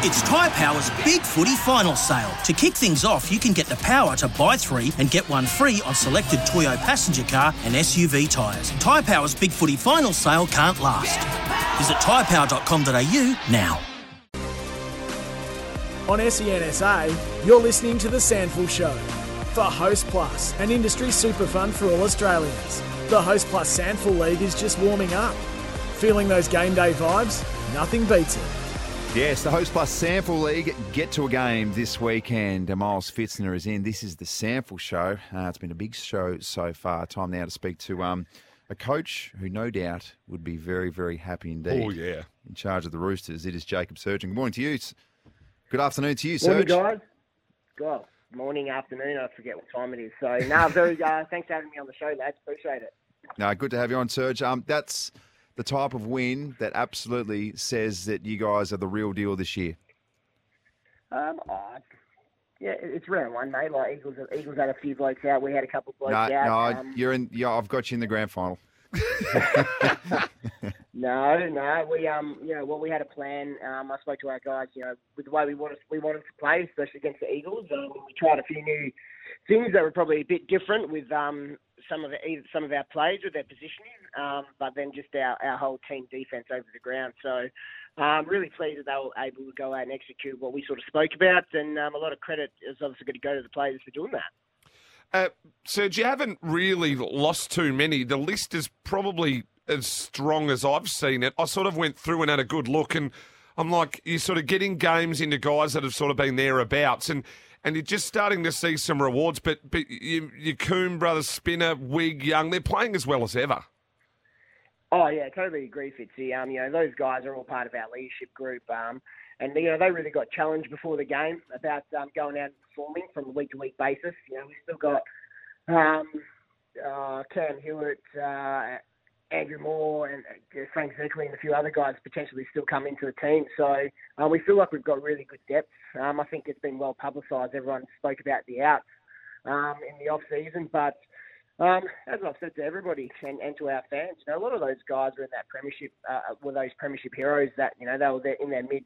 It's Tyre Power's Big Footy Final Sale. To kick things off, you can get the power to buy three and get one free on selected Toyo passenger car and SUV tyres. Tyre Power's Big Footy Final Sale can't last. Visit tyrepower.com.au now. On SEN SA, you're listening to The SANFL Show for Host Plus, an industry super fund for all Australians. The Host Plus SANFL League is just warming up. Feeling those game day vibes? Nothing beats it. Yes, the Host Plus SANFL League get to a game this weekend. Miles Pfitzner is in. This is the SANFL Show. Uh, it's been a big show so far. Time now to speak to um, a coach who no doubt would be very, very happy indeed. Oh, yeah. In charge of the Roosters. It is Jacob Surjan. Good morning to you. Good afternoon to you, Morning, Serge. guys. God, morning, afternoon. I forget what time it is. So, no, very. Uh, thanks for having me on the show, lads. Appreciate it. No, good to have you on, Serge. Um, that's the type of win that absolutely says that you guys are the real deal this year. Um, oh, yeah, it's round one, mate. Like Eagles, Eagles had a few blokes out. We had a couple of blokes No, out. no, Um, you're in. Yeah, I've got you in the grand final. no, no. We um, you know, well, we had a plan. Um, I spoke to our guys. You know, with the way we wanted we wanted to play, especially against the Eagles. Um, we tried a few new things that were probably a bit different with um some of the, some of our plays with their positioning, um, but then just our, our whole team defense over the ground. So. I'm really pleased that they were able to go out and execute what we sort of spoke about, and um, a lot of credit is obviously going to go to the players for doing that. Uh, Serge, you haven't really lost too many. The list is probably as strong as I've seen it. I sort of went through and had a good look, and I'm like, you're sort of getting games into guys that have sort of been thereabouts, and and you're just starting to see some rewards. But but you, you Coombe brothers, Spina, Wig, Young, they're playing as well as ever. Oh yeah, totally agree, Fitzy. Um, you know, those guys are all part of our leadership group. Um, and you know, they really got challenged before the game about um, going out and performing from a week to week basis. You know, we still got um, uh, Cam Hewitt, uh, Andrew Moore, and uh, Frank Zirkley, and a few other guys potentially still come into the team. So uh, we feel like we've got really good depth. Um, I think it's been well publicised. Everyone spoke about the outs um, in the off season, but um, as I've said to everybody and, and to our fans, you know, a lot of those guys were in that premiership, uh, were those premiership heroes that, you know, they were in their mid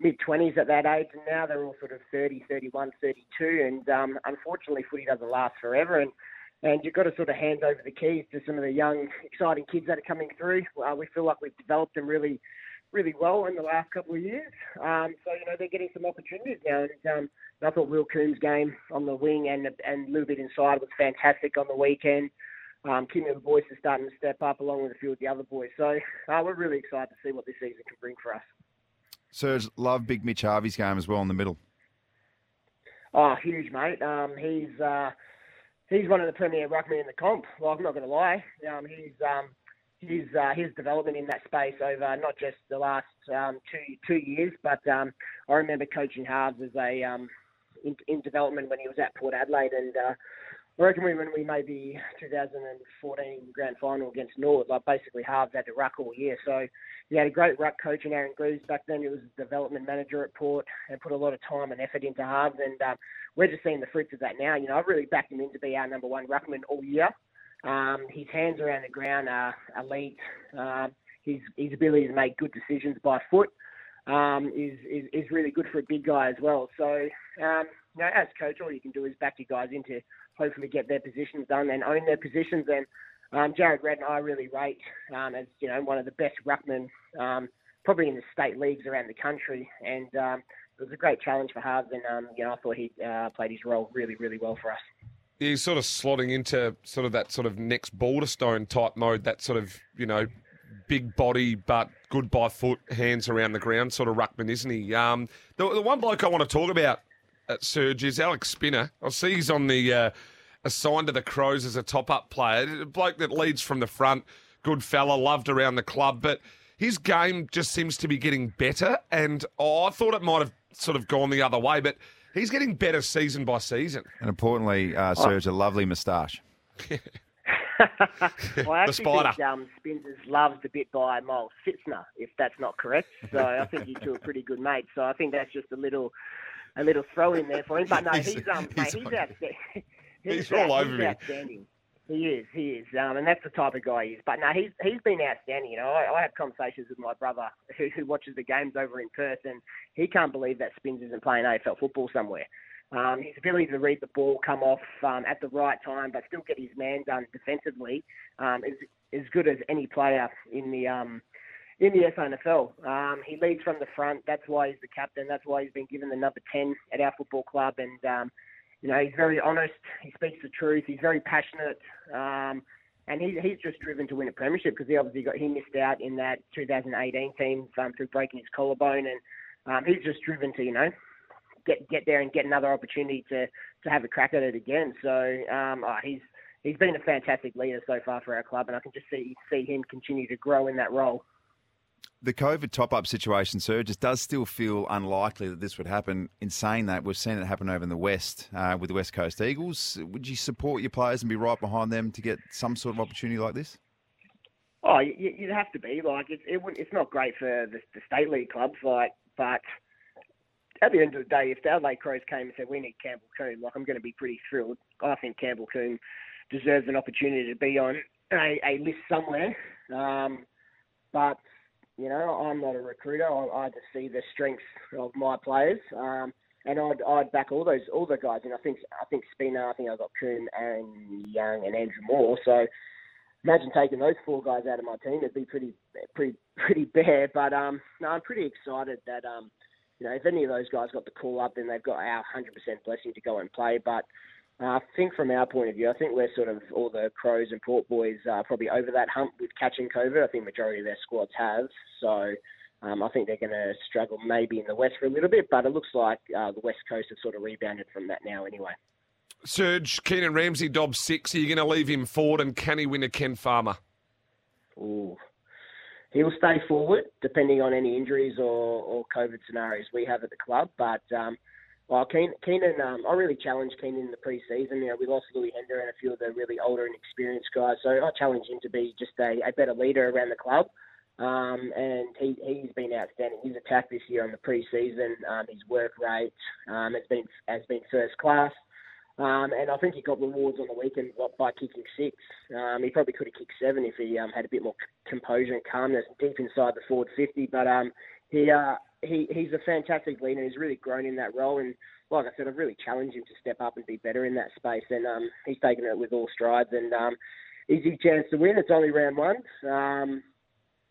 mid 20s at that age, and now they're all sort of 30, 31, 32. And um, unfortunately, footy doesn't last forever. And and you've got to sort of hand over the keys to some of the young, exciting kids that are coming through. Uh, we feel like we've developed them really, really well in the last couple of years. Um, so you know they're getting some opportunities now. And um, I thought Will Coombs' game on the wing and and a little bit inside was fantastic on the weekend. Um, Kimmy the boys are starting to step up along with a few of the other boys. So uh, we're really excited to see what this season can bring for us. Serge, love Big Mitch Harvey's game as well in the middle. Oh, huge, mate. Um, he's uh, he's one of the premier ruckmen in the comp. Well, I'm not going to lie. Um, he's um, his uh, his development in that space over not just the last um, two two years, but um, I remember coaching Harves as a um, in, in development when he was at Port Adelaide, and uh, I reckon we, when we made the 2014 grand final against North, like basically Harves had to ruck all year. So he had a great ruck coach in Aaron Greaves back then. He was a development manager at Port and put a lot of time and effort into Harves, and um, we're just seeing the fruits of that now. You know, I've really backed him in to be our number one ruckman all year. Um, his hands around the ground are elite. Um, his his ability to make good decisions by foot um, is, is is really good for a big guy as well. So, um, you know, as coach, all you can do is back your guys into hopefully get their positions done and own their positions. And um, Jared Redden, I really rate um, as you know one of the best ruckmen, um, probably in the state leagues around the country. And um, it was a great challenge for Harves, and um, you know I thought he uh, played his role really, really well for us. He's sort of slotting into sort of that sort of next Balderstone type mode, that sort of, you know, big body but good by foot, hands around the ground sort of ruckman, isn't he? Um, the, the one bloke I want to talk about at Surge is Alex Spina. I see he's on the uh, assigned to the Crows as a top up player, a bloke that leads from the front, good fella, loved around the club, but his game just seems to be getting better. And oh, I thought it might have sort of gone the other way, but he's getting better season by season. And importantly, uh, Serge, a lovely moustache. well, I actually spider. think um, Spins is loved a bit by Miles Pfitzner, if that's not correct. So I think you two are pretty good mates. So I think that's just a little, a little throw in there for him. But no, He's- he's um, he's mate, he's outstanding. He's all over me. outstanding. He is, he is, um, and that's the type of guy he is. But no, he's he's been outstanding. You know, I, I have conversations with my brother who, who watches the games over in Perth, and he can't believe that Spins isn't playing AFL football somewhere. Um, his ability to read the ball, come off um, at the right time, but still get his man done defensively um, is as good as any player in the um, in the SANFL. Um, he leads from the front. That's why he's the captain. That's why he's been given the number ten at our football club. And um, you know, he's very honest. He speaks the truth. He's very passionate. Um, and he, he's just driven to win a premiership because he obviously got he missed out in that 2018 team um, through breaking his collarbone, and um, he's just driven to you know get get there and get another opportunity to to have a crack at it again. So um, oh, he's he's been a fantastic leader so far for our club, and I can just see see him continue to grow in that role the COVID top up situation, sir, just does still feel unlikely that this would happen. In saying that, we've seen it happen over in the West uh, with the West Coast Eagles. Would you support your players and be right behind them to get some sort of opportunity like this? Oh, you'd have to be. Like, it, it it's not great for the, the state league clubs, like, but at the end of the day, if the Adelaide Crows came and said we need Campbell Coombe, like I'm going to be pretty thrilled. I think Campbell Coombe deserves an opportunity to be on a, a list somewhere. Um, but you know, I'm not a recruiter. I, I just see the strengths of my players, um, and I'd, I'd back all those all the guys. And I think I think Spina, I think I've got Coon and Young and Andrew Moore. So imagine taking those four guys out of my team. It'd be pretty pretty pretty bare. But um, no, I'm pretty excited that um, you know, if any of those guys got the call up, then they've got our 100% blessing to go and play. But I think from our point of view, I think we're sort of all the Crows and Port boys are probably over that hump with catching COVID. I think majority of their squads have. So um, I think they're going to struggle maybe in the West for a little bit, but it looks like uh, the West Coast have sort of rebounded from that now anyway. Serge, Keenan Ramsey, Dobbs six. Are you going to leave him forward and can he win a Ken Farmer? Ooh. He'll stay forward depending on any injuries or, or COVID scenarios we have at the club, but um, well, Keenan, um, I really challenged Keenan in the pre-season. You know, we lost Louis Hender and a few of the really older and experienced guys, so I challenged him to be just a, a better leader around the club. Um, and he, he's been outstanding. His attack this year on the pre-season, um, his work rate um, has been has been first class. Um, and I think he got rewards on the weekend by kicking six. Um, he probably could have kicked seven if he um, had a bit more composure and calmness deep inside the forward 50. But um, he uh, he he's a fantastic leader. He's really grown in that role, and like I said, I've really challenged him to step up and be better in that space. And um, he's taken it with all strides, and um, easy chance to win. It's only round one. Um,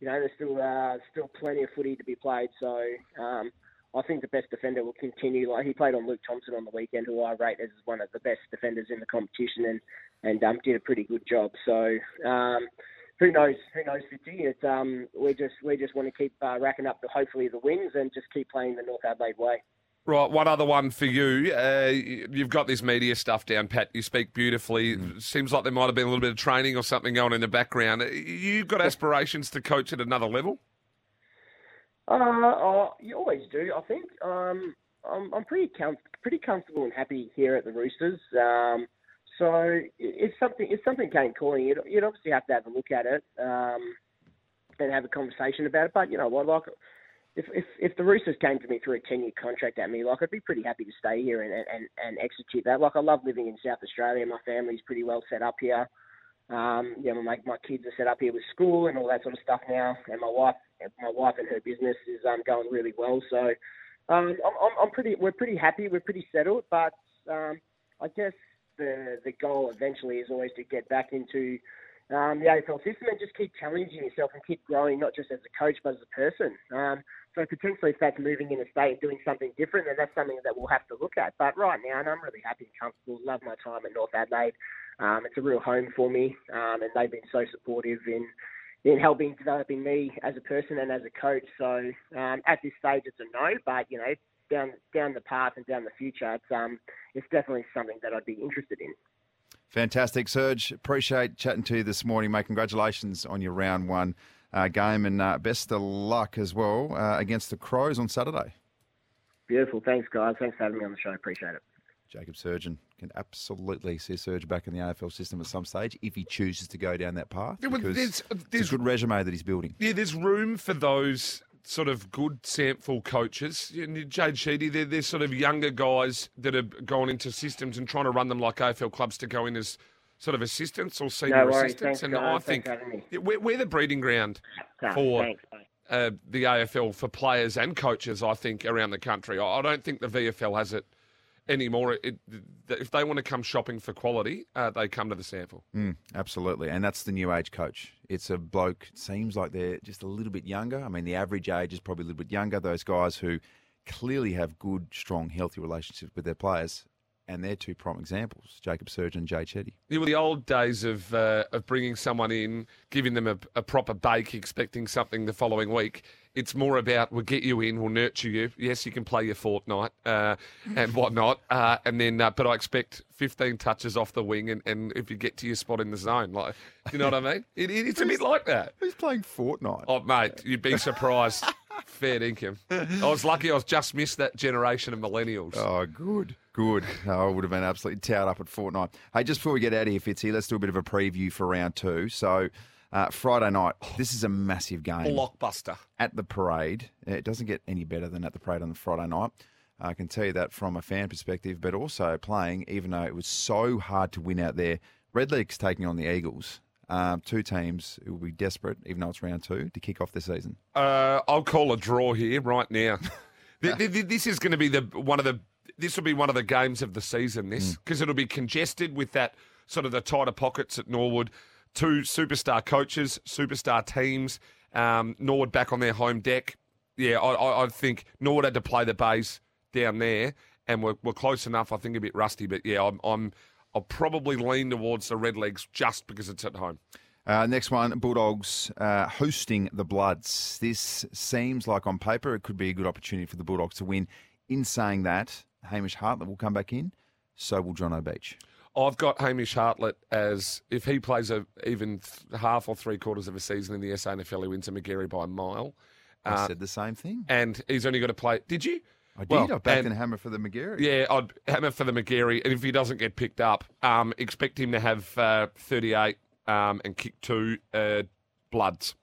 you know, there's still uh, still plenty of footy to be played. So um, I think the best defender will continue. Like he played on Luke Thompson on the weekend, who I rate as one of the best defenders in the competition, and and um, did a pretty good job. So. Um, who knows? Who knows, Fitzy? It's um, we just we just want to keep uh, racking up the hopefully the wins and just keep playing the North Adelaide way. Right, one other one for you. Uh, you've got this media stuff down, Pat. You speak beautifully. Mm. Seems like there might have been a little bit of training or something going in the background. You've got aspirations to coach at another level. Uh, oh, you always do. I think um, I'm, I'm pretty com- pretty comfortable and happy here at the Roosters. Um, so it's something it's something Kane calling. You'd, you'd obviously have to have a look at it um, and have a conversation about it. But you know what, like if if if the Roosters came to me through a ten year contract at me, like I'd be pretty happy to stay here and, and and execute that. Like I love living in South Australia. My family's pretty well set up here. Um, yeah, my my kids are set up here with school and all that sort of stuff now, and my wife my wife and her business is um, going really well. So um, I'm, I'm pretty we're pretty happy. We're pretty settled, but um, I guess the the goal eventually is always to get back into um, the AFL system and just keep challenging yourself and keep growing, not just as a coach but as a person. Um, so potentially, if that's moving in a state and doing something different, then that's something that we'll have to look at. But right now, and I'm really happy and comfortable. Love my time at North Adelaide. Um, it's a real home for me, um, and they've been so supportive in in helping developing me as a person and as a coach. So um, at this stage, it's a no. But you know, down down the path and down the future, it's um it's definitely something that I'd be interested in. Fantastic, Serge. Appreciate chatting to you this morning, mate. Congratulations on your round one uh, game and uh, best of luck as well uh, against the Crows on Saturday. Beautiful. Thanks, guys. Thanks for having me on the show. Appreciate it. Jacob Surjan can absolutely see Serge back in the AFL system at some stage if he chooses to go down that path. Yeah, because there's, there's, it's a good resume that he's building. Yeah, there's room for those sort of good SANFL coaches. Jade Sheedy, they're, they're sort of younger guys that have gone into systems and trying to run them like AFL clubs to go in as sort of assistants or senior No assistants, Thanks, and. I think for having me. yeah, we're, we're the breeding ground No, for thanks, uh, the AFL for players and coaches. I think around the country. I don't think the VFL has it anymore. It, if they want to come shopping for quality, uh, they come to the SANFL. Mm, absolutely. And that's the new age coach. It's a bloke, it seems like they're just a little bit younger. I mean, the average age is probably a little bit younger. Those guys who clearly have good, strong, healthy relationships with their players. And they're two prime examples Jacob Surjan and Jade Sheedy. It were the old days of uh, of bringing someone in, giving them a, a proper bake, expecting something the following week. It's more about we'll get you in, we'll nurture you. Yes, you can play your fortnight uh, and whatnot, uh, and then uh, but I expect 15 touches off the wing, and, and if you get to your spot in the zone, like you know what I mean? It, it, it's a bit like that. Who's playing Fortnite? Oh, mate, you'd be surprised. Fair dinkum. I was lucky I was just missed that generation of millennials. Oh, good, good. Oh, I would have been absolutely towed up at Fortnite. Hey, just before we get out of here, Fitzy, let's do a bit of a preview for round two. So, uh, Friday night, this is a massive game Blockbuster. at the parade. It doesn't get any better than at the parade on the Friday night. I can tell you that from a fan perspective, but also playing, even though it was so hard to win out there. Red League's taking on the Eagles. Um, two teams who will be desperate, even though it's round two, to kick off the season. Uh, I'll call a draw here right now. Th- th- th- this is going to be the one of the. This will be one of the games of the season. This because it'll be congested with that sort of the tighter pockets at Norwood. Two superstar coaches, superstar teams. Um, Norwood back on their home deck. Yeah, I, I, I think Norwood had to play the base down there, and we're, we're close enough. I think a bit rusty, but yeah, I'm, I'm I'll probably lean towards the Red Legs just because it's at home. Uh, next one, Bulldogs uh, hosting the Bloods. This seems like on paper it could be a good opportunity for the Bulldogs to win. In saying that, Hamish Hartlett will come back in, so will John O'Beach. I've got Hamish Hartlett as if he plays a even th- half or three quarters of a season in the SANFL, he wins a Magarey by a mile. I Uh, said the same thing. and he's only got to play. Did you? I did. well, I backed and- in hammer for the Magarey. Yeah, I'd hammer for the Magarey, and if he doesn't get picked up, um, expect him to have uh, 38 um, and kick two uh, bloods.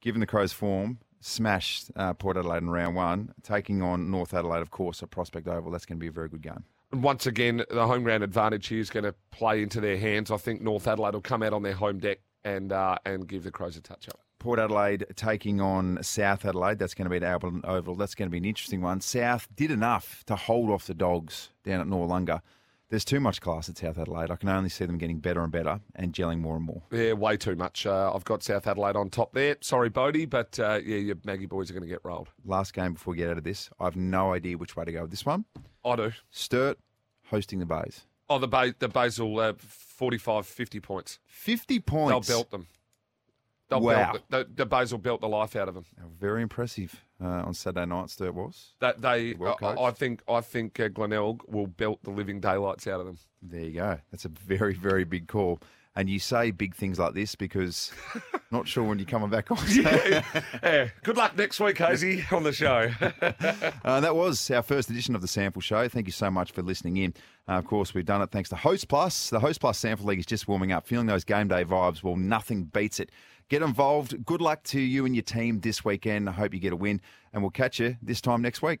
Given the Crows' form, smashed uh, Port Adelaide in round one, taking on North Adelaide, of course, at Prospect Oval. That's going to be a very good game. Once again, the home ground advantage here is going to play into their hands. I think North Adelaide will come out on their home deck and uh, and give the Crows a touch up. Port Adelaide taking on South Adelaide. That's going to be at Albert Oval. That's going to be an interesting one. South did enough to hold off the Dogs down at Noarlunga. There's too much class at South Adelaide. I can only see them getting better and better and gelling more and more. Yeah, way too much. Uh, I've got South Adelaide on top there. Sorry, Bodie, but uh, yeah, your Maggie boys are going to get rolled. Last game before we get out of this, I have no idea which way to go with this one. I do. Sturt hosting the Bays. Oh, the ba- the Basil uh, 45, 50 points. 50 points. They'll belt them. They'll Wow. belt the, the, Basil belt the life out of them. Very impressive uh, on Saturday night, Sturt was. That they, Well. I think, I think uh, Glenelg will belt the living daylights out of them. There you go. That's a very, very big call. And you say big things like this because not sure when you're coming back on. yeah. Good luck next week, Hayesy, on the show. Uh, that was our first edition of the SANFL Show. Thank you so much for listening in. Uh, of course, we've done it thanks to Host Plus. The Host Plus SANFL League is just warming up. Feeling those game day vibes? Well, nothing beats it. Get involved. Good luck to you and your team this weekend. I hope you get a win, and we'll catch you this time next week.